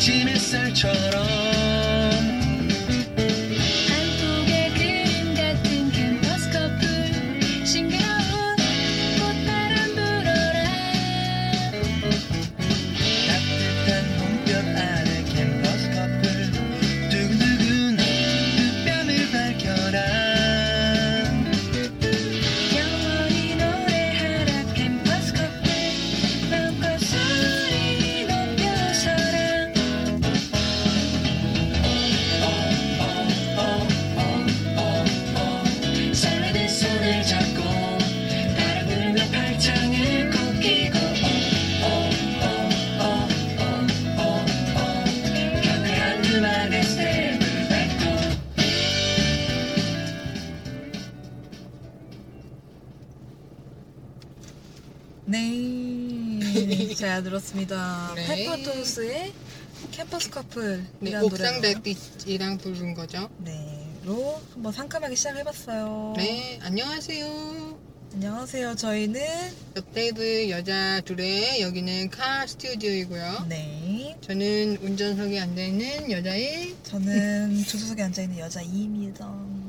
아침 햇살처럼 페퍼톤스의 캠퍼스 커플이라는 네, 노래로 옥상 달빛이랑 부른 거죠. 네로 한번 상큼하게 시작해봤어요. 네, 안녕하세요. 안녕하세요. 저희는 옆테이블 여자 둘에 여기는 카 스튜디오이고요. 네. 저는 운전석에 앉아있는 여자의 저는 조수석에 앉아 있는 여자 이입니다.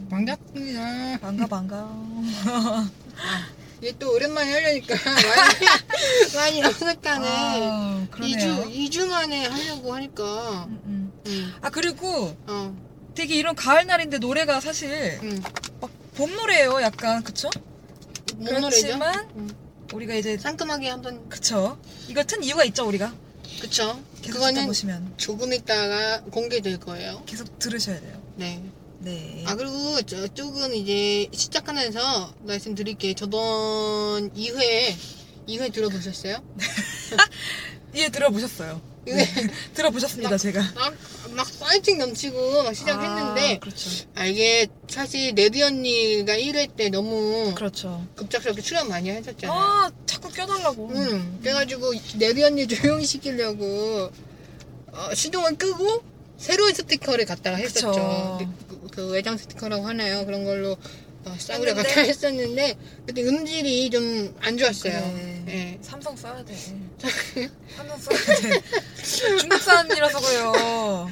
반갑습니다. 반가 반가. 이게 또 오랜만에 하려니까 많이, 많이 어색하네. 아, 그러네요. 2주, 2주 만에 하려고 하니까. 음, 음. 응, 아 그리고 어, 되게 이런 가을 날인데 노래가 사실 응. 봄 노래예요. 약간 그쵸? 뭔? 그렇지만 응. 우리가 이제 상큼하게 한번, 그쵸? 이걸 튼 이유가 있죠 우리가. 그쵸? 계속 그거는 보시면 조금 있다가 공개될 거예요. 계속 들으셔야 돼요. 네. 네. 아 그리고 저쪽은 이제 시작하면서 말씀드릴게요. 저번 2회 2회 들어보셨어요? 예 들어보셨어요. 네. 들어보셨습니다 제가. 막, 막 파이팅 넘치고 막 시작했는데 아, 그렇죠. 아, 이게 사실 네비 언니가 1회 때 너무 그렇죠. 급작스럽게 출연 많이 하셨잖아요. 아 자꾸 껴달라고. 응. 그래가지고 네비 언니 조용히 시키려고 어, 시동을 끄고 새로운 스티커를 갖다가 했었죠. 그쵸. 그, 그 외장 스티커라고 하나요? 그런 걸로 어, 싸우려 했는데? 갖다 했었는데 그때 음질이 좀 안 좋았어요. 그래. 예. 삼성 써야 돼. 삼성 써야 돼. 중국산이라서 그래요.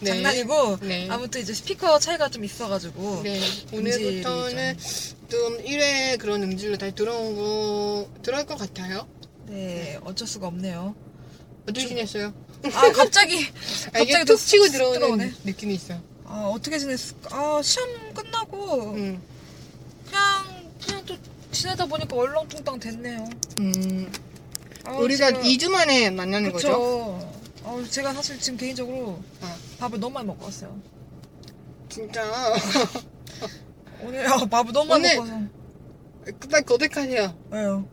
네. 장난이고 네. 아무튼 이제 스피커 차이가 좀 있어가지고 네. 오늘부터는 좀 1회 그런 음질로 다시 들어온 거 들어올 것 같아요. 네 어쩔 수가 없네요. 어떻게 지냈어요? 아 갑자기 아, 갑자기 툭또 치고 쓱 들어오는 들어오네. 느낌이 있어. 아 어떻게 지냈을까? 아 시험 끝나고 음. 그냥 그냥 또 지내다 보니까 얼렁뚱땅 됐네요. 음. 아, 우리가 제가- 2주 만에 만나는 거죠? 그쵸. 어, 제가 사실 지금 개인적으로 어. 밥을 너무 많이 먹고 왔어요. 진짜. 오늘 아, 밥을 너무 많이 오늘- 와서. 빨리 고백하세요. 왜요?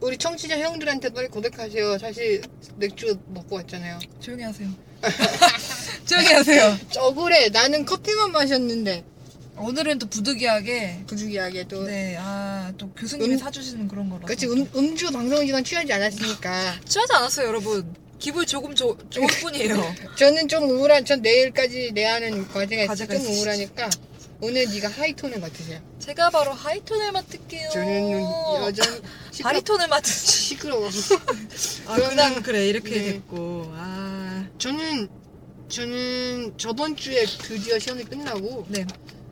우리 청취자 형들한테 빨리 고백하세요. 사실 맥주 먹고 왔잖아요. 조용히 하세요. 조용히 하세요. 억울해. 나는 커피만 마셨는데. 오늘은 또 부득이하게 부주기하게 또. 네, 아, 또 교수님이 음- 사주시는 그런 거라서. 그치, 음, 음주 방송이지만 취하지 않았으니까. 취하지 않았어요, 여러분. 기분이 조금 조, 좋을 뿐이에요. 저는 좀 우울한, 전 내일까지 내야 하는 과제가 있어서 과제가 좀 있으시죠. 우울하니까. 오늘 네가 하이톤을 맡으세요. 제가 바로 하이톤을 맡을게요. 저는 여전 시끄러, 바리톤을 맡으시. 시끄러워. 아, 그러면- 그냥 그래 이렇게 네. 됐고. 아, 저는, 저는 저번 주에 드디어 시험이 끝나고, 네.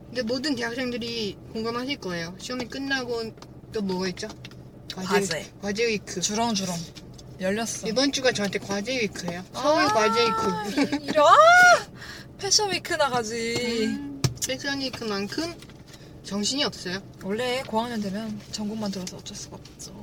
근데 모든 대학생들이 공감하실 거예요. 시험이 끝나고 또 뭐가 있죠? 과제. 과제 위크. 주렁주렁 열렸어. 이번 주가 저한테 과제 위크예요. 서울 아, 과제 위크. 아! 패션 위크 나가지. 음, 패션 위크만큼 정신이 없어요. 원래 고학년 되면 전국만 들어서 어쩔 수가 없죠.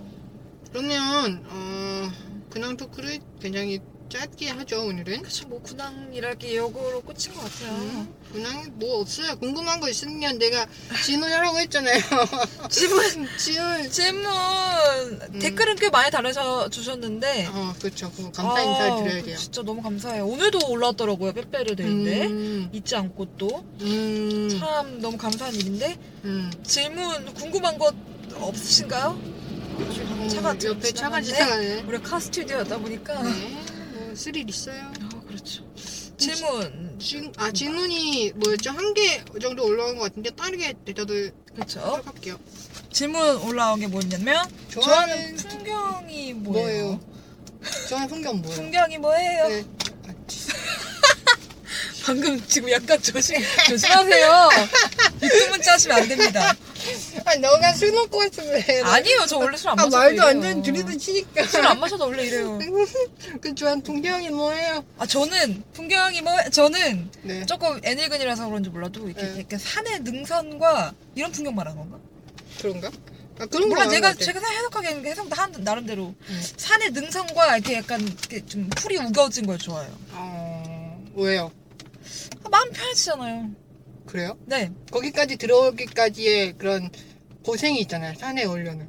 그러면 어, 근황 토크를 굉장히 짧게 하죠 오늘은. 그쵸, 뭐, 근황이랄 게 역으로 꽂힌 것 같아요. 음, 근황이 뭐 없어요. 궁금한 거 있으면 내가 질문하라고 했잖아요. 질문, 질문. 질문, 댓글은 꽤 많이 달아서 주셨는데. 어 그렇죠. 그 감사 인사를 아, 드려야 돼요. 진짜 너무 감사해요. 오늘도 올라왔더라고요, 빼빼를 되는데. 음, 잊지 않고 또. 음, 참 너무 감사한 일인데. 음. 질문 궁금한 것 없으신가요? 차가 음, 옆에 차가 지나가네. 우리 카 스튜디오다 보니까. 네, 뭐 스릴 있어요. 아, 그렇죠. 질문. 질, 아 질문이 뭐였죠? 한 개 정도 올라온 것 같은데 빠르게 대답을 그렇죠. 할게요. 질문 올라온 게 뭐냐면 좋아하는 풍경이 뭐예요? 뭐예요? 좋아하는 풍경 뭐예요? 풍경이 뭐예요? 네. 방금 지금 약간 조심 조심하세요. 문자 하시면 안 됩니다. 아 너가 술 먹고 왔으면 아니요, 저 원래 술 안 아 마셔도 말도 이래요. 안 되는 둘이도 치니까 술 안 마셔도 원래 이래요. 그 좋아하는 풍경이 뭐예요? 아 저는 풍경이 뭐 저는 네. 조금 애늙은이라서 그런지 몰라도 이렇게 네. 약간 산의 능선과 이런 풍경 말하는 건가? 그런가? 아 그런 몰라 거 제가 같아. 제가 해석하기에는 그 해석 한 나름대로 음. 산의 능선과 이렇게 약간 이렇게 좀 풀이 우거진 걸 좋아해요. 어 왜요? 아, 마음 편해지잖아요. 그래요? 네, 거기까지 들어오기까지의 그런 고생이 있잖아요. 산에. 그냥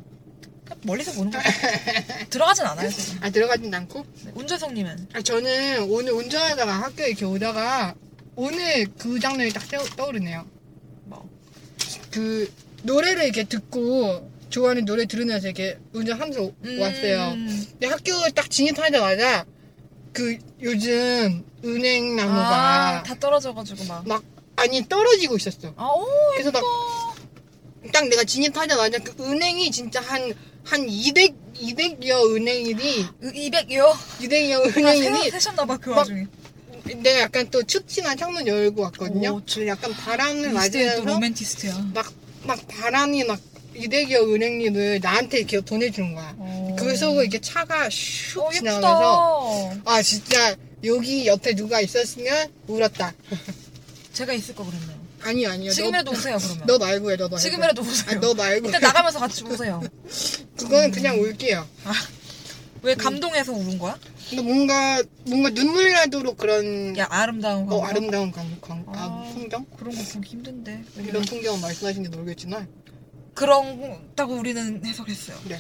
멀리서 거죠. 들어가진 않아요. 저는. 아 들어가진 않고? 네, 운재성님은 아 저는 오늘 운전하다가 학교에 이렇게 오다가 오늘 그 장면이 딱 떠- 떠오르네요. 뭐 그 노래를 이렇게 듣고 좋아하는 노래 들으면서 이렇게 운전하면서 오- 음, 왔어요. 근데 학교 딱 진입하자마자 그 요즘 은행 나무가 아, 다 떨어져가지고 막. 막 아니 떨어지고 있었어. 아, 오, 그래서 막딱 내가 진입하자마자 그 은행이 진짜 한, 한 200, 200여 은행들이, 200이요? 200여 아, 은행들이 세셨나봐, 그 막 와중에. 내가 약간 또 춥지만 창문 열고 왔거든요. 오, 그 약간 바람을 이스테이 또 맞으면서 로맨티스트야. 막, 막 바람이 막 200여 은행잎을 나한테 이렇게 보내주는 거야. 어. 그 속을 이렇게 차가 슉 어, 지나가면서 예쁘다. 아 진짜 여기 옆에 누가 있었으면 울었다. 제가 있을 거 그랬네요. 아니 아니요. 지금이라도 우세요, 그러면. 너, 너 말고 해. 너 말고. 지금이라도 우세요. 아니, 너 말고. 일단 나가면서 같이 우세요. 그거는 그냥 울게요. 왜 감동해서 우는 거야? 근데 뭔가 뭔가 눈물 나도록 그런 야, 아름다운 거. 어, 아름다운 강, 강, 아, 아. 풍경? 그런 거 보기 힘든데. 이런 풍경을 말씀하시는지 모르겠지만 그런다고 우리는 해석했어요. 네.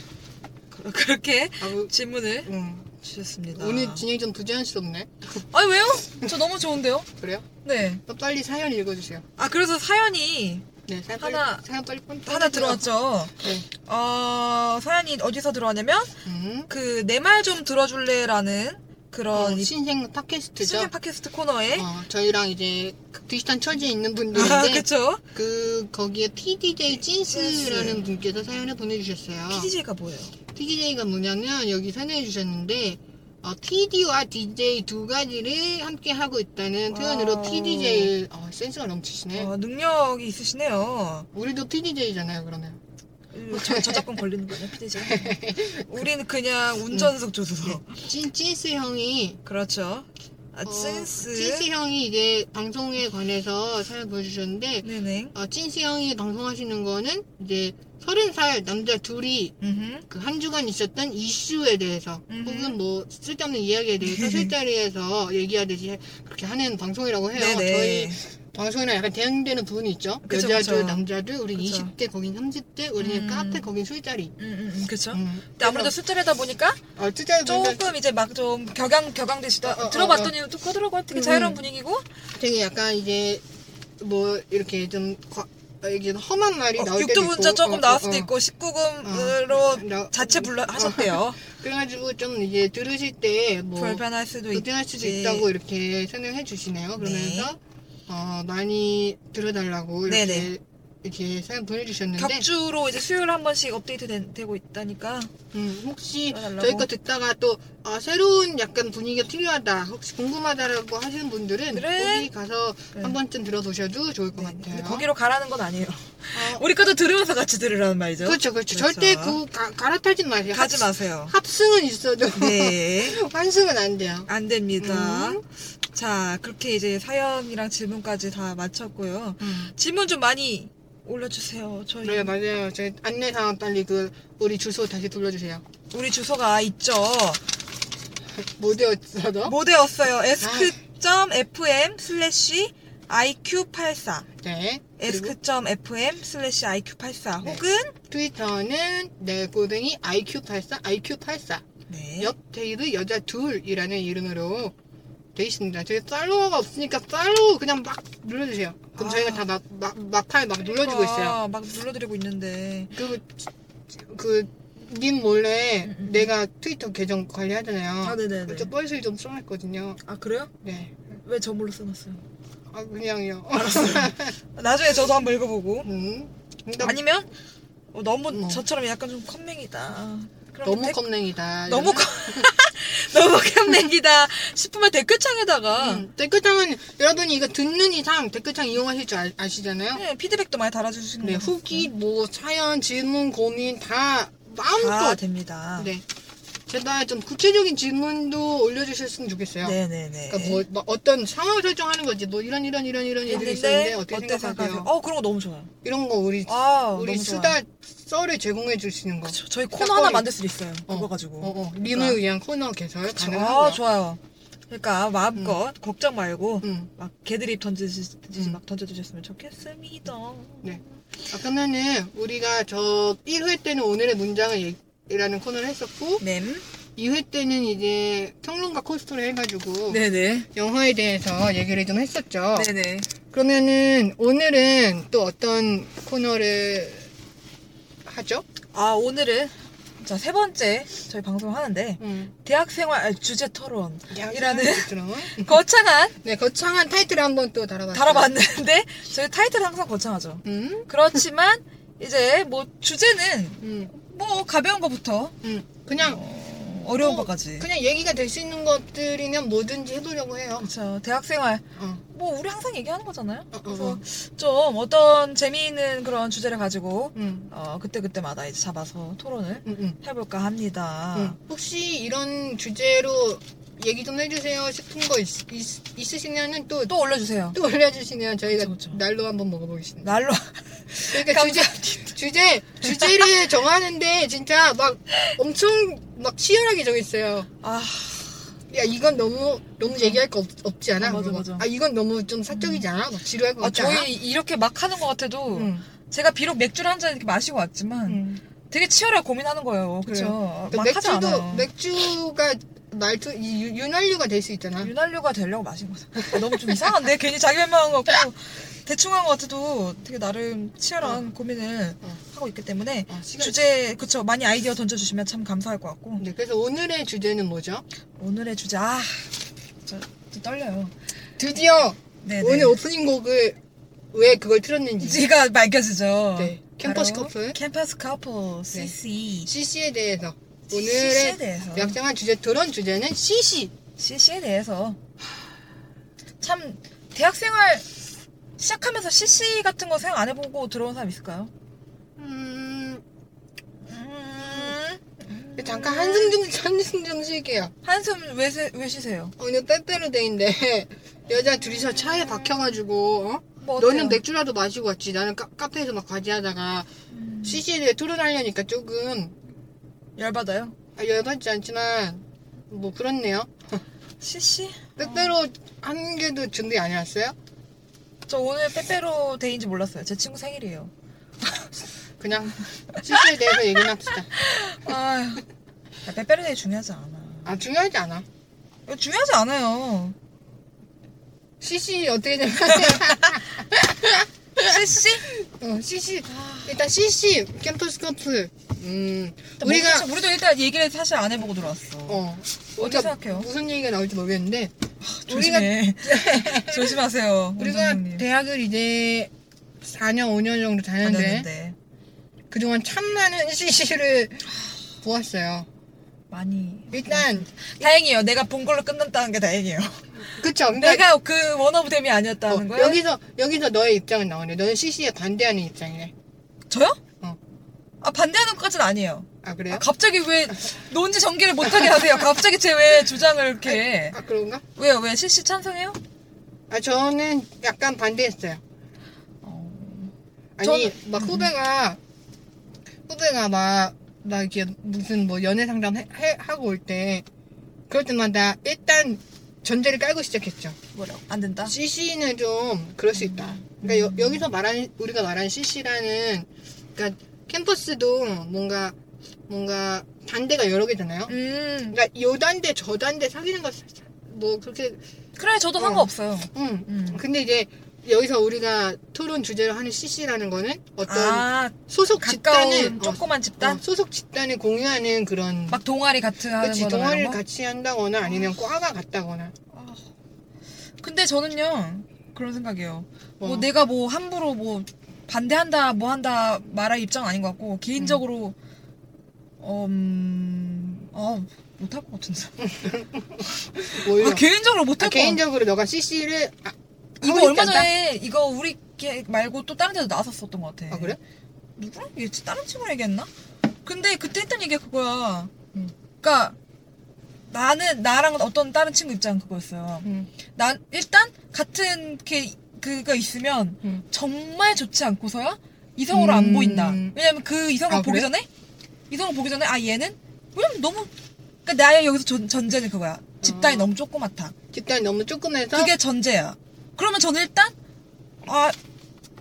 그- 그렇게 아, 그, 질문을 음, 주셨습니다. 오늘 진행이 좀 부자연스럽네. 아니, 왜요? 저 너무 좋은데요? 그래요? 네. 또 빨리 사연 읽어주세요. 아, 그래서 사연이 네, 사연 하나- 빨리, 사연 빨리 뻔- 하나. 들어왔죠. 네. 어, 사연이 어디서 들어왔냐면, 음. 그, 내 말 좀 들어줄래라는 그런 어, 이 신생 팟캐스트죠. 신생 팟캐스트 코너에. 어, 저희랑 이제 비슷한 처지에 있는 분들인데 아, 그쵸? 그 거기에 TDJ 찐스라는 분께서 사연을 보내주셨어요. PDJ가 뭐예요? TDJ가 뭐냐면 여기 설명해 주셨는데 어, TD와 DJ 두 가지를 함께 하고 있다는 표현으로. TDJ 어, 센스가 넘치시네. 어, 능력이 있으시네요. 우리도 TDJ잖아요, 그러면. 음, 저, 저작권 걸리는 거냐, PDJ? 우리는 그냥 운전석 조수석. 찐 찐스 형이 그렇죠. 아, 어, 센스. 찐스 형이 이제 방송에 관해서 사연 보여주셨는데 네네. 어, 찐스 형이 방송하시는 거는 이제 서른 살 남자 둘이 음흠. 그 한 주간 있었던 이슈에 대해서 음흠. 혹은 뭐 쓸데없는 이야기에 대해서 술자리에서 얘기하듯이 그렇게 하는 방송이라고 해요. 네네. 저희 방송이랑 약간 대응되는 부분이 있죠. 그쵸, 여자들, 그쵸. 남자들, 우리 그쵸. 20대, 거긴 30대, 우리는 음. 카페, 거긴 술자리. 음, 음, 음, 그쵸. 음. 근데 아무래도 술자리다 보니까 어, 술자리 조금 이제 막 좀 격양, 격양되시다. 어, 어, 들어봤더니 또 그러더라고요. 되게 음. 자유로운 분위기고. 되게 약간 이제 뭐 이렇게 좀 과- 어, 이게 험한 말이 어, 나올 때도 육두문자 있고 조금 어, 나올 어, 수도 어. 있고, 19금으로 나- 자체 불러 하셨대요. 그래가지고 좀 이제 들으실 때 뭐 불편할 수도 불편할 수도 있지. 있다고 이렇게 설명해 주시네요. 그러면서 어, 많이 들어달라고 이렇게 네네. 이렇게 사연 보내주셨는데 격주로 이제 수요일 한 번씩 업데이트 된- 되고 있다니까. 음, 혹시 알려달라고. 저희 거 듣다가 또 아, 새로운 약간 분위기가 필요하다 혹시 궁금하다라고 하시는 분들은 그래? 거기 가서 그래. 한 번쯤 들어보셔도 좋을 것 네, 같아요. 거기로 가라는 건 아니에요. 어, 우리 것도 들으면서 같이 들으라는 말이죠. 그렇죠, 그렇죠. 그렇죠. 절대 그 가, 갈아타지 마세요. 가지 합- 마세요. 합승은 있어도 네. 환승은 안 돼요. 안 됩니다. 음. 자, 그렇게 이제 사연이랑 질문까지 다 마쳤고요. 음. 질문 좀 많이 올려주세요. 저희 네 맞아요. 저희 안내사항 빨리 그 우리 주소 다시 돌려주세요. 우리 주소가 있죠. 못 외웠어도. 못 외웠어요. ask.fm slash iq84 네. 그리고 ask.fm slash iq84 네. 혹은 트위터는 네 골뱅이 IQ84 IQ84 네. 옆 테이블 여자 둘이라는 이름으로 돼 있습니다. 저희 팔로워가 없으니까 팔로우 그냥 막 눌러주세요. 그럼 아. 저희가 다 막 막 막팔 막 눌러주고 있어요. 아, 막 눌러드리고 있는데 그리고 그 님 몰래 음, 음. 내가 트위터 계정 관리하잖아요. 아 네네네. 저 뻘소리 좀 써놨거든요. 아 그래요? 네. 왜저 몰로 써놨어요? 아 그냥요. 나중에 저도 한번 읽어보고 음. 근데 아니면 어, 너무 뭐. 저처럼 약간 좀 컴맹이다. 너무 댓- 컴냉이다. 너무 컴 너무 컴맹이다 싶으면 댓글창에다가 음, 댓글창은 여러분이 이거 듣는 이상 댓글창 이용하실 줄 아, 아시잖아요. 네, 피드백도 많이 달아주시는 네, 거 후기, 뭐 사연, 질문, 고민 다다 마음껏. 됩니다. 네. 제발 좀 구체적인 질문도 올려주셨으면 좋겠어요. 네네네. 그러니까 뭐, 뭐 어떤 상황 설정하는 거지. 뭐 이런 이런 이런 이런 일들이 있었는데 어떻게 생각하세요? 어 그런 거 너무 좋아요. 이런 거 우리 아 우리 너무 수다 좋아요. 썰을 제공해 줄수 있는 거. 그쵸, 저희 코너. 하나 만들 수도 있어요. 어, 그거 가지고. 어, 어. 님을 위한 코너 개설. 가능하고요. 아 좋아요. 그러니까 마음껏 걱정 말고 음. 막 개드립 던지듯이 음. 막 던져주셨으면 좋겠습니다. 네. 아, 그러면은 우리가 저 1회 때는 오늘의 문장을 얘기라는 코너를 했었고 넴. 2회 때는 이제 평론가 코스토를 해가지고 네네. 영화에 대해서 얘기를 좀 했었죠. 네네. 그러면은 오늘은 또 어떤 코너를 하죠? 아 오늘은 자 세 번째 저희 방송 하는데 음. 대학생활 아, 주제 토론 이라는 드라마. 거창한 네, 거창한 타이틀을 한번 또 달아봤어요. 달아봤는데 저희 타이틀 항상 거창하죠. 음, 그렇지만 이제 뭐 주제는 음, 뭐 가벼운 거부터 음. 그냥 어, 어려운 어, 것까지. 그냥 얘기가 될 수 있는 것들이면 뭐든지 해보려고 해요. 그렇죠. 대학생활 어, 뭐 우리 항상 얘기하는 거잖아요. 어, 어, 그래서 어. 좀 어떤 재미있는 그런 주제를 가지고 음, 어 그때 그때마다 이제 잡아서 토론을 음, 음. 해볼까 합니다. 음. 혹시 이런 주제로 얘기 좀 해주세요 싶은 거 있, 으시면은 또, 또 올려주세요. 또 올려주시면 저희가 그쵸, 그쵸. 날로 한번 먹어보겠습니다. 날로 그러니까 주제, 주제, 주제를 정하는데 진짜 막 엄청 막 치열하게 정했어요. 아 야, 이건 너무, 너무 얘기할 거 없, 지 않아? 아, 맞아. 맞아. 아, 이건 너무 좀 사적이지 않아? 막 지루할 것 아, 같지 않아? 저희 이렇게 막 하는 것 같아도 응. 제가 비록 맥주를 한 잔 이렇게 마시고 왔지만 응. 되게 치열하게 고민하는 거예요. 그렇죠. 하지 맥주도. 맥주가 말투, 이 유- 윤활유가 될 수 있잖아. 윤활유가 되려고 마신 거죠. 아, 너무 좀 이상한데 괜히 자기 변명한 것 같고 대충 한 것 같아도 되게 나름 치열한 고민을 어. 하고 있기 때문에 어, 시간- 주제 그쵸 많이 아이디어 던져주시면 참 감사할 것 같고 네, 그래서 오늘의 주제는 뭐죠? 오늘의 주제 아 저, 저 떨려요. 드디어 네네. 오늘 오프닝 곡을 왜 그걸 틀었는지. 지가 밝혀지죠. 네. 캠퍼스 바로 커플. 캠퍼스 커플 CC CC에 대해서. CC에 오늘의 대해서 약정한 주제, 토론 주제는 CC. CC에 대해서 참 대학생활 시작하면서 CC 같은 거 생각 안 해보고 들어온 사람 있을까요? 음, 음, 잠깐 한숨 좀, 한숨 좀 쉴게요. 한숨 왜, 세- 왜 쉬세요? 오늘 빼빼로데이인데, 여자 둘이서 차에 박혀가지고, 어? 뭐 어때요? 너는 맥주라도 마시고 왔지. 나는 카, 카페에서 막 과제하다가, 음, CC에 대해 토론하려니까 조금, 열받아요? 아, 열받지 않지만, 뭐, 그렇네요. CC? 빼빼로 한 개도 준비 안 해왔어요? 저 오늘 빼빼로 데이인지 몰랐어요. 제 친구 생일이에요. 그냥, CC에 대해서 얘기나 합시다. 아휴. 야, 빼빼로 데이 중요하지 않아. 아, 중요하지 않아. 이거 중요하지 않아요. CC 어떻게 되면, CC? 어, CC, 일단 CC, 캠퍼스 커플. 음, 우리가 우리가, 우리도 일단 얘기를 사실 안 해보고 들어왔어. 어, 어떻게 생각해요? 무슨 얘기가 나올지 모르겠는데, 우리가 조심해. 조심하세요. 우리가 원장님. 대학을 이제 4년 5년 정도 다녔는데 다녔는데 그동안 참 많은 CC를 보았어요. 많이 일단 다행이에요. 내가 본 걸로 끝났다는 게 다행이에요. 그쵸. 그러니까 내가 그 원오브댐이 아니었다는 어, 거예요? 여기서 여기서 너의 입장은 나오네. 너는 CC에 반대하는 입장이네. 저요? 어. 아 반대하는 것까지는 아니에요. 아 그래요? 아, 갑자기 왜 논지 전개를 못하게 하세요? 갑자기 제 왜 주장을 이렇게 해? 아 그런가? 왜요? 왜 실시 찬성해요? 아 저는 약간 반대했어요. 어, 아니 저는- 막 후배가 후배가 막, 막 이렇게 무슨 뭐 연애 상담 해, 해- 하고 올 때 그럴 때마다 일단 전제를 깔고 시작했죠. 뭐라고? 안 된다? CC는 좀 그럴 수 있다. 그러니까 여, 기서 말하는 우리가 말하는 CC라는 그러니까 캠퍼스도 뭔가 뭔가 단대가 여러 개잖아요. 음 그러니까 요 단대 저 단대 사귀는 거 뭐 그렇게 그래 저도 어. 상관없어요. 음. 음. 근데 이제 여기서 우리가 토론 주제로 하는 CC라는 거는 어떤 아 소속 집단은 조그만 집단? 어, 소속 집단을 공유하는 그런 막 동아리 같은 하는 그치 동아리를 거? 같이 한다거나 아니면 과가 같다거나 아, 근데 저는요 그런 생각이에요. 뭐 뭐. 내가 뭐 함부로 뭐 반대한다 뭐 한다 말할 입장은 아닌 것 같고 개인적으로 음, 어 못할 것 같은데. 아, 개인적으로 못할 아, 것. 개인적으로 너가 CC를 아, 이거 얼마? 전에 이거 우리 게 말고 또 다른 데도 나왔었던 것 같아. 아 그래? 누구랑 얘기했지? 다른 친구랑 얘기했나? 근데 그때 했던 얘기가 그거야. 음. 그니까 나는 나랑 어떤 다른 친구 입장은 그거였어요. 음. 난 일단 같은 게 그가 있으면 음. 정말 좋지 않고서야 이성으로 안 음. 보인다. 왜냐면 그 이성을 아, 보기 그래? 전에 이성을 보기 전에 아 얘는 왜냐면 너무 그러니까 나의 여기서 전, 전제는 그거야. 집단이 어. 너무 조그맣다. 집단이 너무 조그매서 그게 전제야. 그러면 저는 일단 아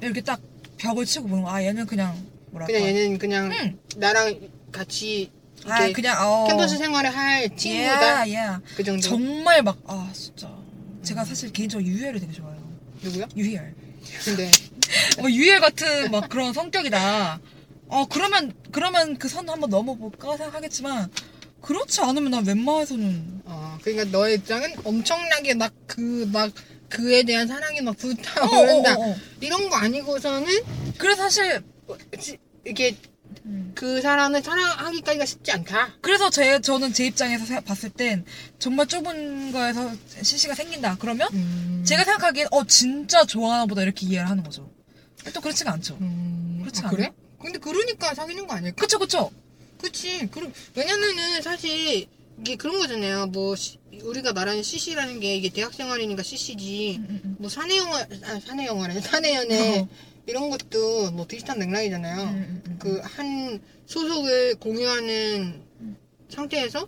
이렇게 딱 벽을 치고 보는 거야. 아 얘는 그냥 뭐랄까. 그냥 얘는 그냥 응. 나랑 같이 아 그냥 어. 캠퍼스 생활을 할 친구다 예, 예. 그 정도 정말 막 아 진짜 제가 사실 개인적으로 유희열이 되게 좋아해요. 누구야? 유희열. 근데 뭐 유희열 같은 막 그런 성격이다. 어 그러면 그러면 그 선 한번 넘어볼까 생각하겠지만 그렇지 않으면 난 웬만해서는 어 그러니까 너의 입장은 엄청나게 막그막 그 에 대한 사랑이 막 어, 불타오른다 어, 어, 어. 이런 거 아니고서는 그래서 사실 지- 이게 음. 그 사람을 사랑하기까지가 쉽지 않다. 그래서 제 저는 제 입장에서 생- 봤을 땐 정말 좁은 거에서 CC가 생긴다. 그러면 음. 제가 생각하기엔 어 진짜 좋아하나 보다 이렇게 이해를 하는 거죠. 또 그렇지가 않죠. 음, 그렇지 아, 않아요? 그래? 근데 그러니까 사귀는 거 아닐까? 그쵸 그쵸. 그치. 그럼 왜냐면은 사실 이게 그런 거잖아요. 뭐 시- 우리가 말하는 CC라는 게 이게 대학 생활이니까 CC지. 뭐 사내 영화, 아 사내 영화래. 사내 연애 어. 이런 것도 뭐 비슷한 맥락이잖아요. 음, 음, 음. 그한 소속을 공유하는 상태에서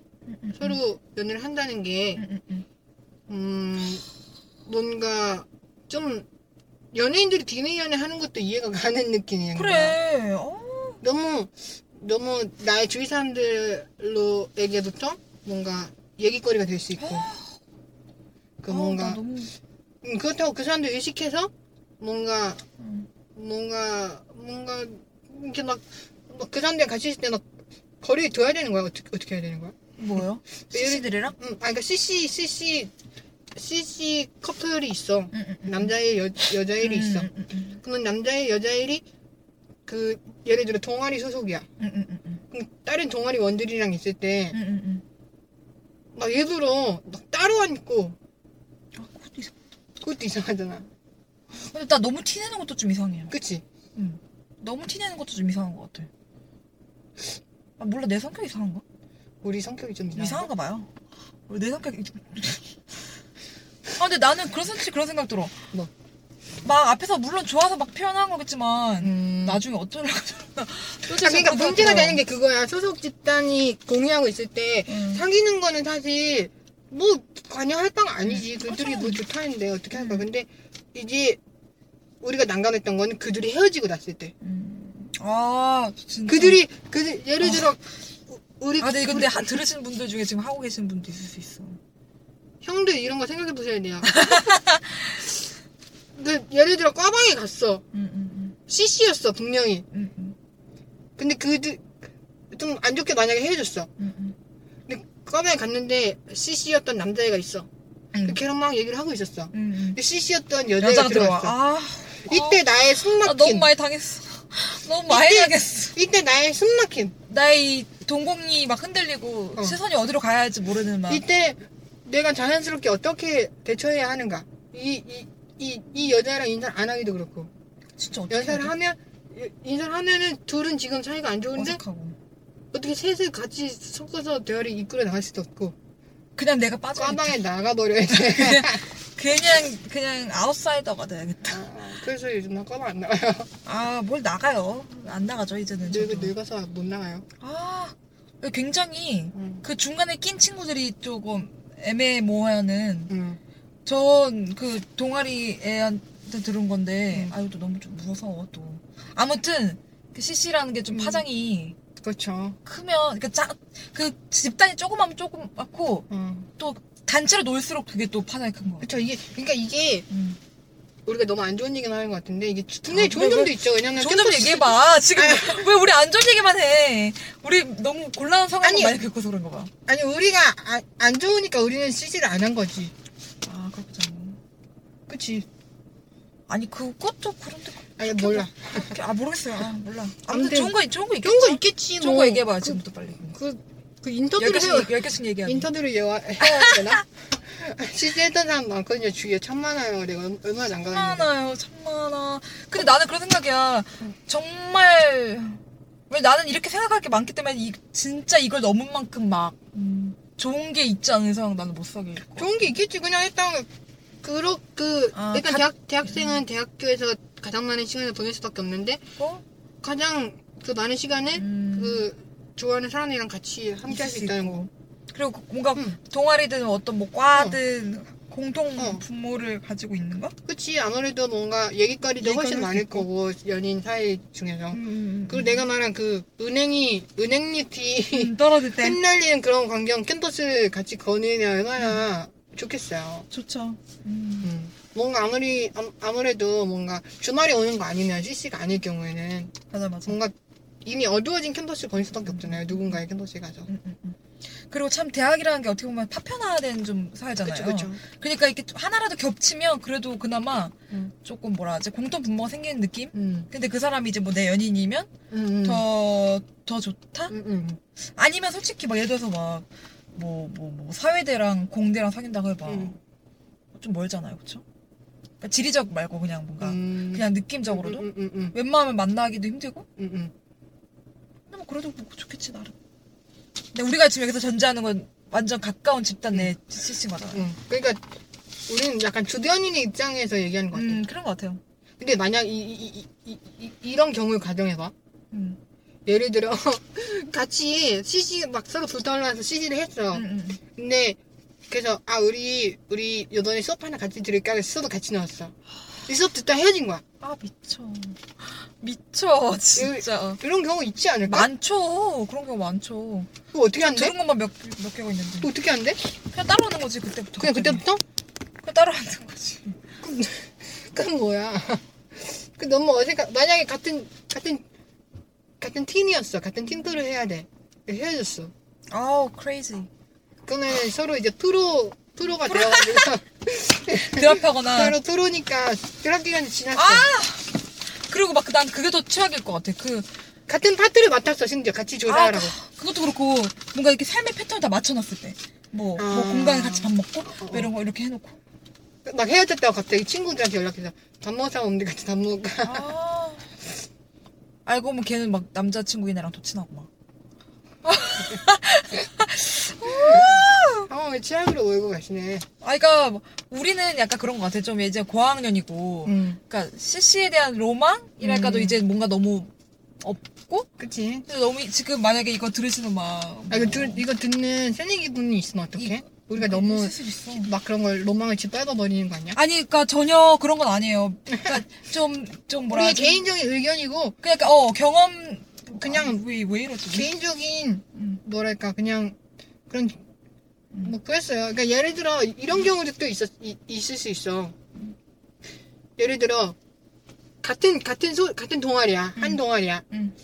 서로 연애를 한다는 게 음, 뭔가 좀 연예인들이 디네이 연애 하는 것도 이해가 가는 느낌이에요. 그래. 어. 너무 너무 나의 주위 사람들로에게부터 뭔가 얘기거리가 될 수 있고 그 뭔가 나 너무 음, 그렇다고 그 사람들 의식해서 뭔가 음. 뭔가 뭔가 이렇게 막 그 사람들 같이 있을 때 막 거리에 둬야 되는 거야 어떻게 어떻게 해야 되는 거야? 뭐요? CC들이랑? 음, 아 그러니까 CC CC CC 커플이 있어 음, 음, 음. 남자일 여 여자일이 있어. 그러면 남자일 여자일이 그 예를 들어 동아리 소속이야. 그럼 다른 동아리 원들이랑 있을 때. 막 일부러 막 따로 앉고 아, 그것도 이상. 그것도 이상하잖아. 근데 나 너무 티내는 것도 좀 이상해요. 그치? 음. 너무 티내는 것도 좀 이상한 것 같아. 아, 몰라 내 성격 이상한가? 우리 성격이 좀 이상한가? 이상한가 봐요. 왜내 성격 이 아 근데 나는 그런 솔직히 그런 생각 들어. 뭐? 막 앞에서 물론 좋아서 막 표현한 거겠지만 음. 나중에 어쩌려고 저러나. 아, 그러니까 문제가 되는 게 그거야. 소속 집단이 공유하고 있을 때 음. 사귀는 거는 사실 뭐 관여할 바가 아니지. 음, 그들이. 뭐 좋다는데 어떻게 할 거야. 음. 근데 이제 우리가 난감했던 거는 그들이 헤어지고 났을 때. 음. 아 진짜. 그들이 그 예를 들어 우- 우리 아 우리 근데 하- 들으시는 분들 중에 지금 하고 계신 분도 있을 수 있어. 형들 이런 거 생각해 보셔야 돼요. 그 예를 들어 과방에 갔어. 음, 음, CC였어 분명히. 음, 음, 근데 그들 좀안 좋게 만약에 헤어졌어. 음, 음, 근데 과방에 갔는데 CC였던 남자애가 있어. 음. 그 걔랑 막 얘기를 하고 있었어. 음, 음. 근데 CC였던 여자애가 여자가 들어와. 들어왔어. 아, 이때 나의 아, 숨막힘. 너무 많이 당했어. 너무 많이 이때- 당했어. 이때 나의 숨막힘. 나의 이 동공이 막 흔들리고 어. 시선이 어디로 가야 할지 모르는 막. 이때 내가 자연스럽게 어떻게 대처해야 하는가. 이, 이, 이, 이 여자랑 인사를 안 하기도 그렇고. 진짜 어떻게 연사를 해야 돼? 하면, 인사를 하면은 둘은 지금 사이가 안 좋은데, 어색하고. 어떻게 셋을 같이 섞어서 대화를 이끌어 나갈 수도 없고, 그냥 내가 빠져. 과방에 나가버려야 돼. 그냥 그냥 아웃사이더가 돼야겠다. 아, 그래서 요즘 나 과방 안 나가요. 아 뭘 나가요? 안 나가죠 이제는. 늙, 저도. 늙어서 못 나가요. 아 굉장히 응. 그 중간에 낀 친구들이 조금 애매모호하는 응. 전 그 동아리 애한테 들은 건데 음. 아유 또 너무 좀 무서워 또 아무튼 그 CC라는 게 좀 음. 파장이 그렇죠. 크면 그짜그 집단이 조그마면 조그맣고 어. 또 단체로 놀수록 그게 또 파장이 큰 거. 그쵸. 이게, 그러니까 이게, 음. 우리가 너무 안 좋은 얘기만 하는 것 같은데, 이게 분명히 아, 좋은 왜, 점도 왜? 있죠. 왜냐면. 좋은 점 얘기해봐. 지금 왜 우리 안 좋은 얘기만 해? 우리 너무 곤란한 상황을 아니. 많이 겪어서 그런가 봐. 아니, 우리가 아- 안 좋으니까 우리는 CC를 안 한 거지. 아 그렇구나. 그치. 아니 그것도 그런데 아니, 몰라. 그렇게- 아 모르겠어요. 아 몰라. 아무튼 아무튼 좋은 거 좋은 거 있겠죠. 좋은 거 있겠지, 좋은 뭐. 거 얘기해봐요 그, 지금부터 빨리. 그, 그 열 인터뷰를 개씩 해야, 얘기- 열 개씩 얘기하는. 인터뷰를 해야, 해야 되나? CC 했던 사람 많거든요. 주위에 천 많아요. 내가 얼- 얼마나 안참 가는데. 많아요, 참 많아. 근데 나는 그런 생각이야. 정말 왜 나는 이렇게 생각할 게 많기 때문에 이, 진짜 이걸 넘은 만큼 막 음, 좋은 게 있지 않은 이상 나는 못 사겠고. 좋은 게 있겠지. 그냥 일단, 그러, 그, 아, 일단 가- 대학, 대학생은 대학교에서 가장 많은 시간을 보낼 수밖에 없는데, 어? 가장 그 많은 시간을 음. 그 좋아하는 사람이랑 같이 함께 할 수 있다는. 거. 그리고 그 뭔가 음. 동아리든 어떤 뭐 과든 공통 어. 분모를 가지고 있는 거? 그치 아무래도 뭔가 얘기거리도 훨씬 얘기거리도 많을 있고. 거고 연인 사이 중에서 음, 그리고 내가 말한 그 은행이 은행잎이 음, 떨어질 때 흩날리는 그런 광경 캠퍼스를 같이 거니면 얼마나 좋겠어요. 좋죠. 음. 음. 뭔가 아무리 암- 아무래도 뭔가 주말에 오는 거 아니면 CC가 아닐 경우에는 맞아 맞아. 뭔가 이미 어두워진 캠퍼스를 거닐 수밖에 없잖아요. 누군가의 캠퍼스에 가서. 음, 음, 음. 그리고 참 대학이라는 게 어떻게 보면 파편화된 좀 사회잖아요. 그쵸 그쵸. 그러니까 이렇게 하나라도 겹치면 그래도 그나마 음. 조금 뭐라 하지 공통 분모가 생기는 느낌? 음. 근데 그 사람이 이제 뭐 내 연인이면 음, 음. 더, 더 좋다? 음, 음. 아니면 솔직히 막 예를 들어서 막 뭐, 뭐, 뭐, 사회대랑 공대랑 사귄다고 해봐. 음. 좀 멀잖아요, 그쵸? 그러니까 지리적 말고 그냥 뭔가, 음. 그냥 느낌적으로도? 웬만하면 만나기도 힘들고? 근데 뭐 그래도 뭐 좋겠지, 나름. 근데 우리가 지금 여기서 전제하는 건 완전 가까운 집단 내 CC인 거잖아. 음. 그러니까 우리는 약간 주변인 의 입장에서 얘기하는 것 같아. 음, 그런 것 같아요. 근데 만약 이, 이, 이, 이, 이, 런 경우를 가정해봐. 음. 예를 들어 같이 CC 막 서로 불타올라서 CC를 했어. 음, 음, 음. 근데 그래서 아 우리 우리 요번에 수업 하나 같이 들을까 해서 수업 같이 넣었어. 이 수업 듣다 헤어진 거야. 아, 미쳐. 미쳐, 진짜. 이런 경우 있지 않을까? 많죠. 그런 경우 많죠. 그거 어떻게 한대? 들은 것만 몇, 몇 개가 있는데. 그거 어떻게 한대? 그냥 따라하는 거지, 그때부터. 그냥 갑자기. 그때부터? 그냥 따라하는 거지. 그건 뭐야? 그 너무 어색한. 만약에 같은 같은 같은 팀이었어. 같은 팀플을 해야 돼. 헤어졌어. 아우, 크레이지. 그러면 서로 이제 프로 프로가 되어가지고 드랍하거나. 서로 프로니까 드랍 기간이 지났어. 아! 그리고 막 난 그게 더 최악일 것 같아. 그, 같은 파트를 맡았어 심지어 같이 아, 조사하라고. 그것도 그렇고, 뭔가 이렇게 삶의 패턴을 다 맞춰놨을 때. 뭐, 뭐 아. 공간에 같이 밥 먹고, 뭐 이런 거 이렇게 해놓고. 막 헤어졌다고 갑자기 친구들한테 연락해서 밥 사람 없는데 같이 밥 먹을까? 아. 알고 보면 걔는 막 남자친구이네랑 도친하고 막. 상황을 취향으로 몰고 가시네. 아, 그니까, 우리는 약간 그런 것 같아. 좀 이제 고학년이고, 응. 그니까, CC에 대한 로망이랄까도 음. 이제 뭔가 너무 없고, 그치? 근데 너무, 지금 만약에 이거 들으시는 막. 아 이거 뭐들 이거 듣는 새내기 분이 있으면 어떡해? 우리가 이- 너무 있을 수 있어. 막 그런 걸 로망을 짓밟아 버리는 거 아니야? 아니, 그니까 전혀 그런 건 아니에요. 그니까 좀, 좀 뭐라 우리의 하지? 개인적인 의견이고 그러니까, 어, 경험. 그냥 아, 왜, 왜 이러지? 개인적인 음. 뭐랄까 그냥 그런 음. 뭐 그랬어요. 그러니까 예를 들어 이런 경우도 있었 이- 있을 수 있어. 예를 들어 같은 같은 소 같은 동아리야 한 음. 동아리야 음.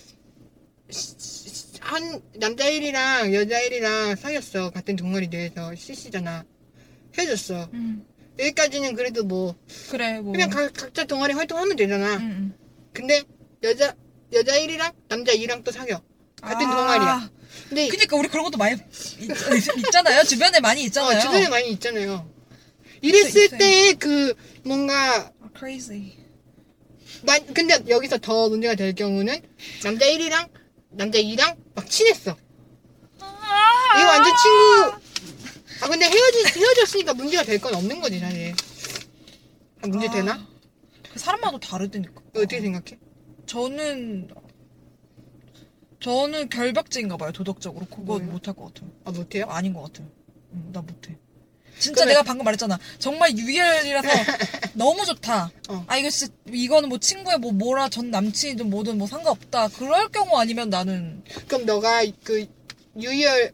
한 남자 1이랑 여자 1이랑 사귀었어 같은 동아리 내에서 CC잖아 헤어졌어. 음. 여기까지는 그래도 뭐 그래 뭐. 그냥 각, 각자 동아리 활동하면 되잖아. 근데 여자 여자 1이랑 남자 2랑 또 사겨. 같은 아, 동아리야. 근데 그니까 우리 그런 것도 많이 있, 잖아요 주변에 많이 있잖아요. 어, 주변에 많이 있잖아요. 이랬을 있어요. 때 그 뭔가 아, crazy. 만 근데 여기서 더 문제가 될 경우는 남자 1이랑 남자 2랑 막 친했어. 이거 완전 친구. 아 근데 헤어지 헤어졌으니까 문제가 될 건 없는 거지 사실. 아, 문제 아. 되나? 그 사람마다 다르다니까. 어떻게 생각해? 저는 저는 결벽증인가 봐요 도덕적으로 그거 뭐예요? 못할 것 같아요. 아 못해요? 아닌 것 같아요. 응, 나 못해. 진짜 그러면- 내가 방금 말했잖아. 정말 유일이라서 너무 좋다. 어. 아 이거 진짜 이거는 뭐 친구의 뭐 뭐라 전 남친이든 뭐든 뭐 상관없다. 그럴 경우 아니면 나는 그럼 너가 그 유열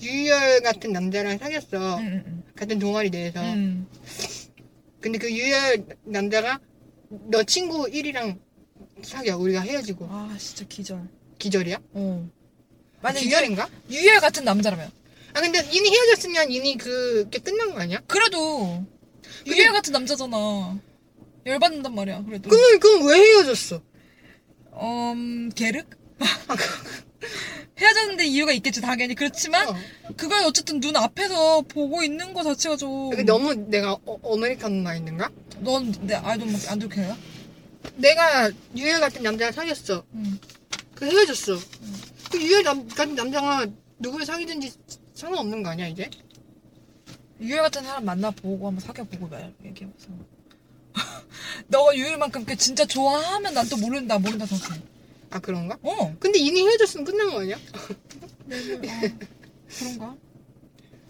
유열 같은 남자랑 사귀었어. 응, 응, 응. 같은 동아리 내에서. 음. 근데 그 유열 남자가 너 친구 1이랑 사귀어. 우리가 헤어지고. 아 진짜 기절. 기절이야? 어. 만약 유, 기절인가? 유열 같은 남자라면 아 근데 이미 헤어졌으면 이미 그게 끝난 거 아니야? 그래도 유열 같은 남자잖아. 열받는단 말이야. 그래도. 그럼 그럼 왜 헤어졌어? 음, 게륵? 헤어졌는데 이유가 있겠지, 당연히. 그렇지만, 어. 그걸 어쨌든 눈 앞에서 보고 있는 거 자체가 좀. 너무 내가 어, 메리칸 마인드인가? 넌내 아이돌 막안 들켜요? 내가 유열 같은 남자랑 사귀었어. 응. 그 헤어졌어. 그 유열 남, 같은 남자가 누구를 사귀든지 상관없는 거 아니야 이제? 유일 같은 사람 만나보고 한번 사귀어보고 말, 얘기해보자. 너가 유일만큼 그 진짜 좋아하면 난 또 모른다, 모른다 생각해. 아 그런가? 어. 근데 이미 헤어졌으면 끝난 거 아니야? 그런가?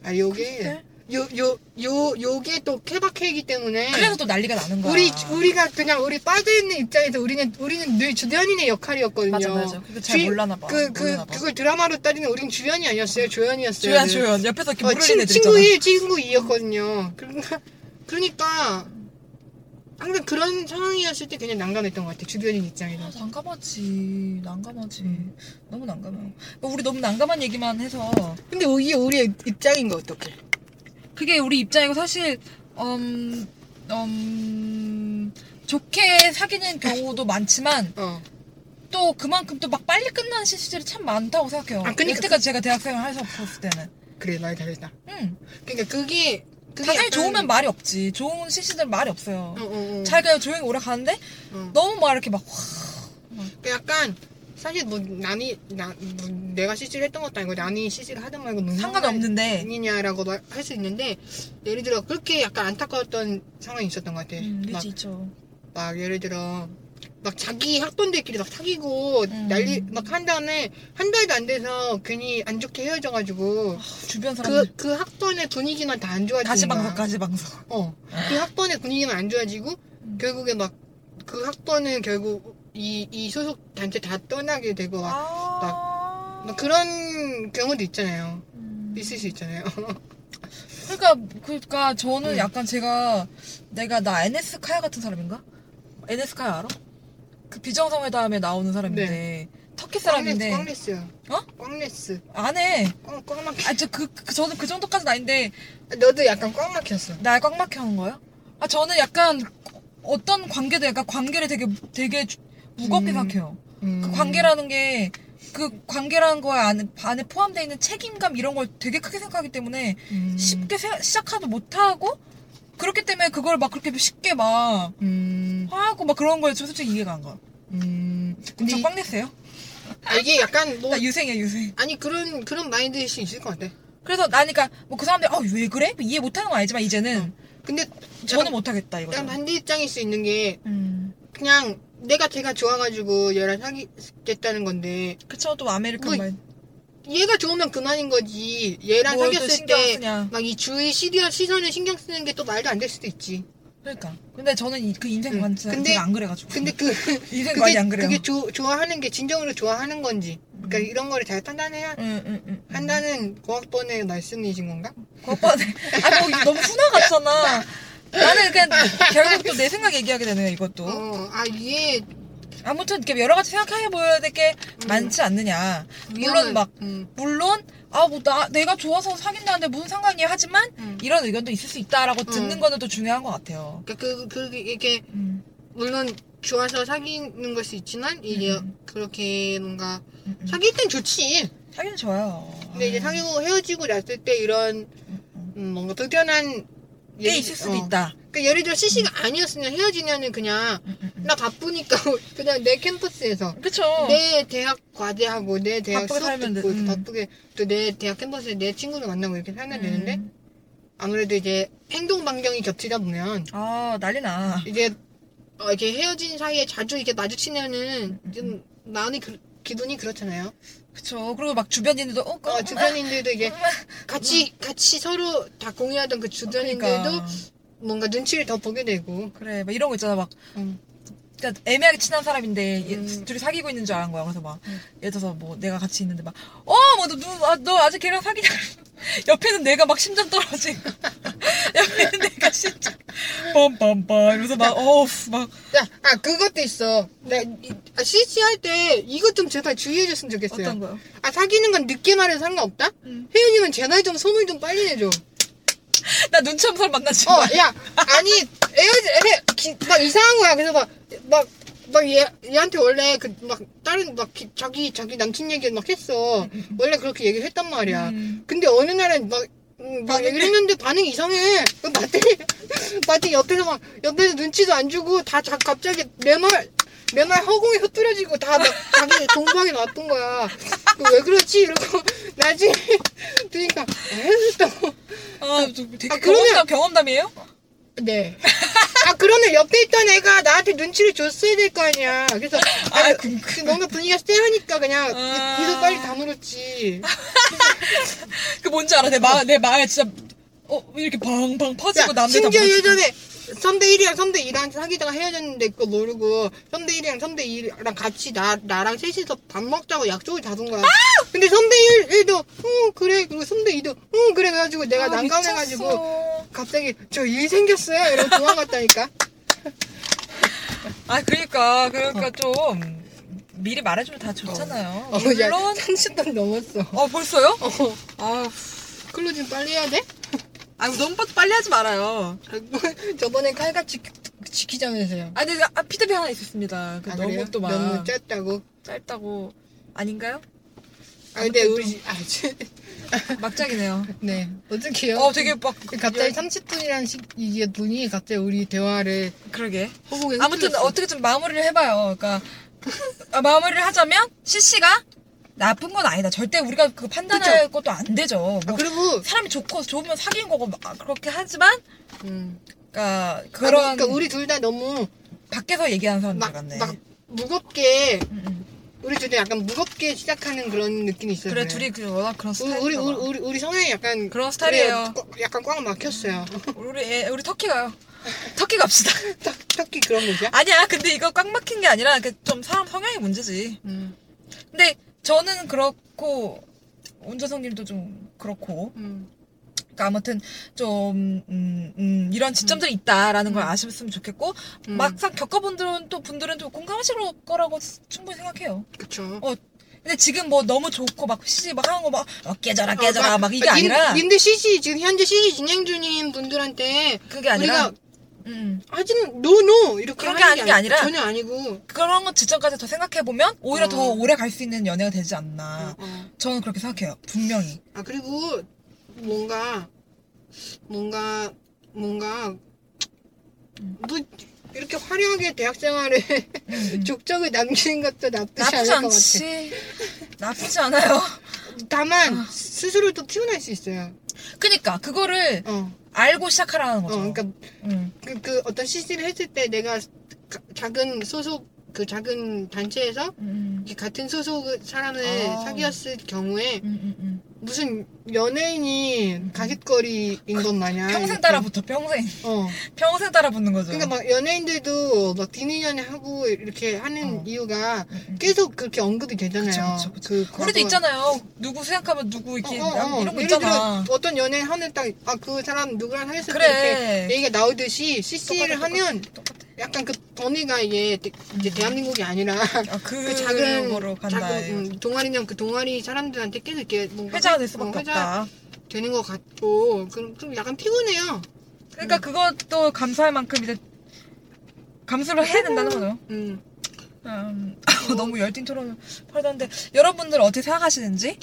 아 요게 요 요 요 요게 또 케바케이기 때문에 그래서 또 난리가 나는 거야. 우리 우리가 그냥 우리 빠져 있는 입장에서 우리는 우리는 늘 주변인의 역할이었거든요. 맞아, 맞아. 그거 잘 몰라나 봐. 그, 그, 봐. 그걸 드라마로 따지면 우린 주연이 아니었어요. 조연이었어요. 조연, 조연. 옆에서 이렇게 어, 친, 애들 친구 있잖아. 1, 친구 2였거든요. 그러니까, 그러니까 항상 그런 상황이었을 때 그냥 난감했던 것 같아. 주변인 입장에서. 아, 난감하지. 난감하지. 너무 난감해. 우리 너무 난감한 얘기만 해서. 근데 이게 우리의 입장인 거 어떡해. 그게 우리 입장이고 사실 음, 음, 좋게 사귀는 경우도 많지만 어. 또 그만큼 또 막 빨리 끝나는 시절이 참 많다고 생각해요. 아, 그러니까 여태까지 제가 대학생을 해서 봤을 때는. 그래, 말 잘했다. 응. 그러니까 그게, 그게 당연히 약간- 좋으면 말이 없지. 좋은 시시들 말이 없어요. 어, 어, 어. 잘 그냥 조용히 오래 가는데 어. 너무 막 이렇게 막그 약간 사실 뭐 남이 나 뭐 내가 CC를 했던 것도 아니고 남이 CC를 하든 말고 무슨 상관이 없는데 아니냐라고 할 수 있는데 예를 들어 그렇게 약간 안타까웠던 상황이 있었던 것 같아. 음, 막, 있죠. 막 예를 들어 막 자기 학번들끼리 막 사귀고 음. 난리 막 한 다음에 한 달도 안 돼서 괜히 안 좋게 헤어져가지고 주변 사람들 그그 학번의 분위기만 다 안 좋아지는 가시 방송 거야. 가시 방송. 어. 그 학번의 분위기만 안 좋아지고, 음. 결국에 막, 그 학번은 결국, 이, 이 소속 단체 다 떠나게 되고, 막, 아. 막 그런 경우도 있잖아요. 음. 있을 수 있잖아요. 그러니까 그러니까 저는 음. 약간 제가 내가 나 NS 카야 같은 사람인가? NS 카야 알아? 그 비정상회담에 나오는 사람인데 터키 사람인데 꽝레스야. 어? 꽝레스. 안 해. 꽝, 꽝 막혀. 아, 저 그, 그 저는 그 정도까지는 아닌데 너도 약간 꽝 막혔어. 날꽉 막혀 하는 거야? 아, 저는 약간 어떤 관계도 약간 관계를 되게 되게 주- 무겁게 음. 생각해요. 음. 그 관계라는 게 그 관계라는 거에 안에, 안에 포함되어 있는 책임감 이런 걸 되게 크게 생각하기 때문에 음. 쉽게 세- 시작하도 못하고 그렇기 때문에 그걸 막 그렇게 쉽게 막 음. 하고 막 그런 거에 저 솔직히 이해가 안 가. 음. 근데, 저 이- 꽝 냈어요? 아, 이게 약간 뭐, 나 유생이야 유생. 아니, 그런, 그런 마인드일 수 있을 것 같아. 그래서 나니까 뭐 그 사람들이 어왜 그래? 이해 못하는 건 알지만 이제는 근데, 저는 약간- 못하겠다 이거. 약간 반대 입장일 수 있는 게, 음. 그냥, 내가 제가 좋아가지고 얘랑 사귀겠다는 건데, 그쵸 또 아메리칸 뭐, 말. 얘가 좋으면 그만인 거지. 얘랑 뭘또 사귀었을 때. 막 이 주위 시디어 시선을 신경 쓰는 게 또 말도 안 될 수도 있지. 그러니까. 근데 저는 이- 그 인생 응. 관점 안 그래가지고. 근데 그, 인생 그게, 안 그래요. 그게 조, 좋아하는 게 진정으로 좋아하는 건지. 그러니까 이런 거를 잘 판단해야 응, 응, 응. 한다는 고학번의 말씀이신 건가? 오빠네. 아, 뭐, 너무 훈화 같잖아. 나는 그냥 결국 또 내 생각 얘기하게 되네요, 이것도. 어, 아, 이게, 아무튼 이렇게 여러 가지 생각해 보여야 될 게 많지 않느냐. 물론 위험한- 막, 음, 물론 아 뭐 나 내가 좋아서 사귄다는데 무슨 상관이야 하지만 음. 이런 의견도 있을 수 있다라고 듣는 음. 거는 또 중요한 것 같아요. 그러니까 그, 그, 이게, 음. 물론 좋아서 사귀는 걸 수 있지만, 이제 음. 그렇게 뭔가, 음, 음. 사귈 땐 좋지. 사귀는 좋아요. 근데 이제 아. 사귀고 헤어지고 났을 때 이런, 음, 뭔가 불편한, 게 얘기- 있을 수도 어. 있다. 그러니까 예를 들어 CC가 아니었으면 헤어지면은 그냥, 음, 음, 음. 나 바쁘니까 그냥 내 캠퍼스에서 그쵸. 내 대학 과제하고 내 대학 바쁘게 수업 살면 듣고 돼, 음. 바쁘게 또 내 대학 캠퍼스에 내 친구를 만나고 이렇게 살면 되는데 음. 아무래도 이제 행동 반경이 겹치다 보면 아 난리 나. 이제 어, 이렇게 헤어진 사이에 자주 이렇게 마주치면은 좀 마음이 그, 기분이 그렇잖아요. 그쵸. 그리고 막 주변인들도 어, 어, 주변인들도 이게 같이 같이 서로 다 공유하던 그 주변인들도 그러니까. 뭔가 눈치를 더 보게 되고. 그래 막 이런 거 있잖아 막 음. 그러니까 애매하게 친한 사람인데 얘- 음. 둘이 사귀고 있는 줄 아는 거야. 그래서 막 음. 예를 들어서 뭐 내가 같이 있는데 막 어 뭐너누 아, 너 아직 걔랑 사귀냐? 옆에는 내가 막 심장 떨어지고 옆에는 내가 심장 빰빰빰 이러면서 막 어우 막 야, 아 그것도 있어. 나 아, CC 할 때 이것 좀 제발 주의해줬으면 좋겠어요. 어떤 거요? 아 사귀는 건 늦게 말해도 상관없다? 음. 혜윤이면 제발 좀 소문 좀 빨리 내줘. 나 눈치 없는 사람 만나지 어, 마. 야, 아니 에어지 애, 기- 막 이상한 거야. 그래서 막 막 막 얘, 얘한테 원래 그 막 다른 막 기- 자기 자기 남친 얘기 막 했어. 원래 그렇게 얘기를 했단 말이야. 음. 근데 어느 날은 막, 음, 막 얘기를 했는데 반응이 이상해. 그 마태리, 마태리 옆에서 막, 옆에서 눈치도 안 주고 다 자, 갑자기 내 말, 내말 허공에 흩어지고 다막 자기 동방에 놨던 거야. 그왜 그렇지? 이러고 나중에 그러니까 에휴 또 아, 저 되게 아, 그러면- 경험담 경험담이에요? 네. 아 그러면 옆에 있던 애가 나한테 눈치를 줬어야 될 거 아니야. 그래서 아, 아, 그- 그 뭔가 분위기가 쎄하니까 그냥 아. 귀도 빨리 다물었지. 그 뭔지 알아? 내 말 내 말 진짜 어 이렇게 방방 퍼지고 야, 남들 다 심지어. 예전에 선배 1이랑 선배 2랑 사귀다가 헤어졌는데 그거 모르고 선배 1이랑 선배 2랑 같이 나, 나랑 셋이서 밥 먹자고 약속을 잡은 거야. 근데 선배 1, 1도 응 그래 그리고 선배 2도 응 그래 그래 가지고 내가 아, 난감해가지고 미쳤어. 갑자기 저 일 생겼어요 이러고 도망갔다니까. 아 그러니까 그러니까 좀 미리 말해주면 다 좋잖아요. 어, 물론 야 30분 넘었어. 어 벌써요? 어. 아, 클로징 빨리 해야 돼? 아 너무 빨리 하지 말아요. 저번에 칼같이 지키자면서요. 아 근데 아, 피드백 하나 있었습니다. 그 아, 너무 그래요? 또 막 너무 짧다고. 짧다고 아닌가요? 아 근데 우리 아 지- 막장이네요. 네 어떻게요? 어 되게 막 갑자기 30분이라는 시, 이게 분이 갑자기 우리 대화를 그러게. 아무튼. 어떻게 좀 마무리를 해봐요. 그러니까 아, 마무리를 하자면 CC가 나쁜 건 아니다. 절대 우리가 그 판단할 것도 안 되죠. 뭐 아, 그리고 사람이 좋고 좋으면 사귄 거고 막 그렇게 하지만 음. 그러니까 그런 그런 그러니까 우리 둘 다 너무 밖에서 얘기하는 사람들 막, 같네. 막 무겁게 음, 음. 우리 둘이 약간 무겁게 시작하는 그런 느낌이 있어요. 그래 둘이 그 워낙 그런 스타일. 우리 우리, 우리, 우리 성향이 약간 그런 스타일이에요. 그래요. 꽉- 약간 꽉 막혔어요. 우리 애, 우리 터키 가요. 터키 갑시다. 딱 특히 그런 곳이야. 아니야. 근데 이거 꽉 막힌 게 아니라 그좀 사람 성향이 문제지. 음. 근데 저는 그렇고 운전성님도 좀 그렇고. 음. 그러니까 아무튼 좀 음, 음, 이런 지점들이 있다라는 걸 음. 아셨으면 좋겠고 음. 막상 겪어본 분들은 또 분들은 또 공감하실 거라고 충분히 생각해요. 그쵸. 어, 근데 지금 뭐 너무 좋고 막 시시 막 하는 거막 어, 깨져라 어, 깨져라 막 이게 님- 아니라 님들 CC 지금 현재 CC 진행 중인 분들한테 그게 아니라 우리가 음, 하지는 노노 이렇게 그런 게 하는 게 아니라 전혀 아니고 그런 것 지점까지 더 생각해 보면 오히려 어. 더 오래 갈 수 있는 연애가 되지 않나. 어, 어. 저는 그렇게 생각해요. 분명히. 아 그리고 뭔가 뭔가 뭔가 뭐 이렇게 화려하게 대학 생활에 족적을 남기는 것도 나쁘지, 나쁘지 않을 것 같아. 나쁘지 않아요. 다만 스스로 또 피곤할 수 있어요. 그니까 그거를 어, 알고 시작하라는 어, 거죠. 그러니까 음. 그, 그 어떤 CC를 했을 때 내가 가- 작은 소속 그 작은 단체에서 음, 같은 소속 사람을 아. 사귀었을 경우에 음, 음, 음. 무슨 연예인이 가십거리인 것 마냥 평생 이렇게- 따라 붙어 평생 어 평생 따라 붙는 거죠. 그러니까 막 연예인들도 막 디니연애 하고 이렇게 하는 어. 이유가 음, 음. 계속 그렇게 언급이 되잖아요. 그쵸, 그쵸, 그 우리도 있잖아요. 누구 생각하면 누구 이렇게 어, 어, 어. 이런 거 예를 있잖아. 들어 어떤 연예인 하는 딱아 그 사람 누구랑 사귀었을 그래. 때 이렇게 얘기가 나오듯이 CC를 똑같아, 하면 똑같아. 약간 그 범위가 이게 대- 이제 대한민국이 아니라 아, 그, 그 작은 거로 간다. 작은 음, 동아리냥 그 동아리 사람들한테 계속 이렇게 뭔가 회자가 수밖에 어, 회자 없다. 되는 것 같고 그럼 좀 약간 피곤해요. 그러니까 그것도 감사할 만큼 이제 감수를 해야 된다는 거죠. 음. 음, 너무 열띤 토론을 벌였는데 여러분들 어떻게 생각하시는지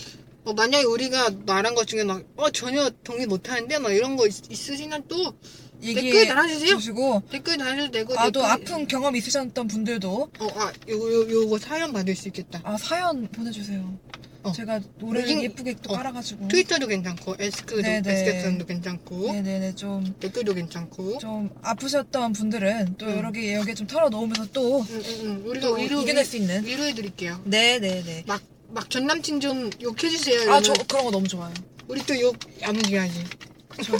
어, 만약에 우리가 말한 것 중에 막, 어, 전혀 동의 못 하는데, 막 이런 거 있, 있으시면 또 댓글 달아주세요. 주시고 댓글 달아도 되고. 아 또 아픈 경험 있으셨던 분들도 어, 아, 요거, 요, 요거 사연 받을 수 있겠다. 아 사연 보내주세요. 어. 제가 노래를 링- 예쁘게 또 어. 깔아가지고 트위터도 괜찮고, 에스크도, 네네. 에스크도 괜찮고, 네네네 좀좀 댓글도 괜찮고. 아프셨던 분들은 또 음. 여기 여기 좀 털어 놓으면서 또 음, 음, 음. 우리가 또 위로, 이겨낼 수 있는 위로해 드릴게요. 네네네 막, 막 전 남친 좀 욕해 주세요. 아 저 그런 거 너무 좋아요. 우리 또 욕 야무지하지. 저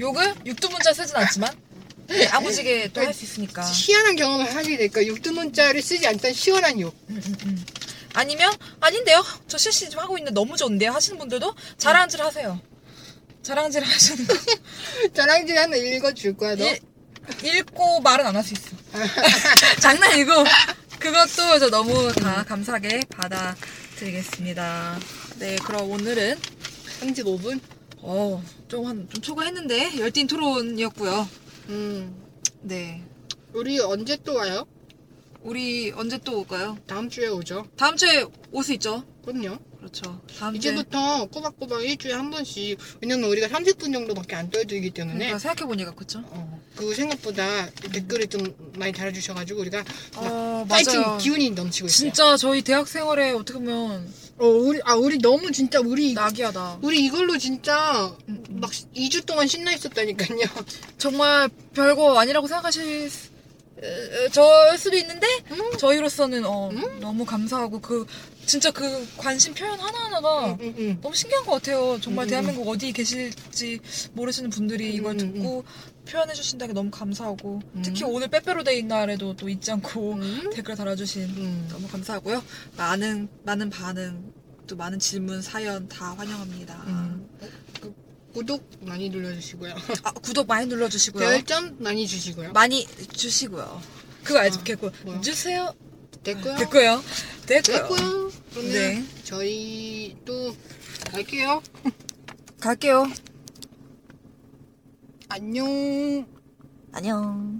욕을 육두문자 쓰진 않지만 네, 아무지게 또 할 수 있으니까. 희한한 경험을 하게 될까. 육두문자를 쓰지 않던 시원한 욕. 음, 음, 음. 아니면 아닌데요. 저 실시 좀 하고 있는데 너무 좋은데요. 하시는 분들도 자랑질 하세요. 자랑질 하시는 거. 자랑질 하나 읽어줄 거야, 너. 읽- 읽고 말은 안 할 수 있어. 장난이고 그것도 저 너무 다 감사하게 받아드리겠습니다. 네, 그럼 오늘은 35분? 어, 좀 한 좀 초과했는데 열띤 토론이었고요. 음. 네, 우리 언제 또 와요? 우리 언제 또 올까요? 다음 주에 오죠. 다음 주에 올 수 있죠. 그럼요. 그렇죠. 다음 주에 이제부터 꼬박꼬박 일주일에 한 번씩. 왜냐면 우리가 30분 정도밖에 안 떠들기 때문에. 그러니까 생각해 보니까 그렇죠. 어, 그 생각보다 댓글을 좀 많이 달아주셔가지고 우리가 막 어, 파이팅 맞아요. 기운이 넘치고 있어요. 진짜 저희 대학 생활에 어떻게 보면 어, 우리, 아, 우리 너무 진짜 우리, 낙이하다. 우리 이걸로 진짜 음, 음. 막 2주 동안 신나 있었다니까요. 정말 별거 아니라고 생각하실 저일 수도 있는데 음. 저희로서는 어, 너무 감사하고 그 진짜 그 관심 표현 하나하나가 응, 응. 너무 신기한 것 같아요. 정말 음, 대한민국 어디 계실지 모르시는 분들이 이걸 음, 듣고 표현해 주신다는 게 너무 감사하고 음. 특히 오늘 빼빼로데이 날에도 또 잊지 않고 음. 댓글 달아주신 음. 너무 감사하고요. 많은 많은 반응 또 많은 질문 사연 다 환영합니다. 구독 많이 눌러주시고요. 아, 구독 많이 눌러주시고요. 별점 많이 주시고요. 많이 주시고요. 그거 알죠? 아, 됐고 뭐요? 주세요. 됐고요. 됐고요. 됐고요. 됐고요. 그러면 네. 저희 또 갈게요. 갈게요. 안녕. 안녕.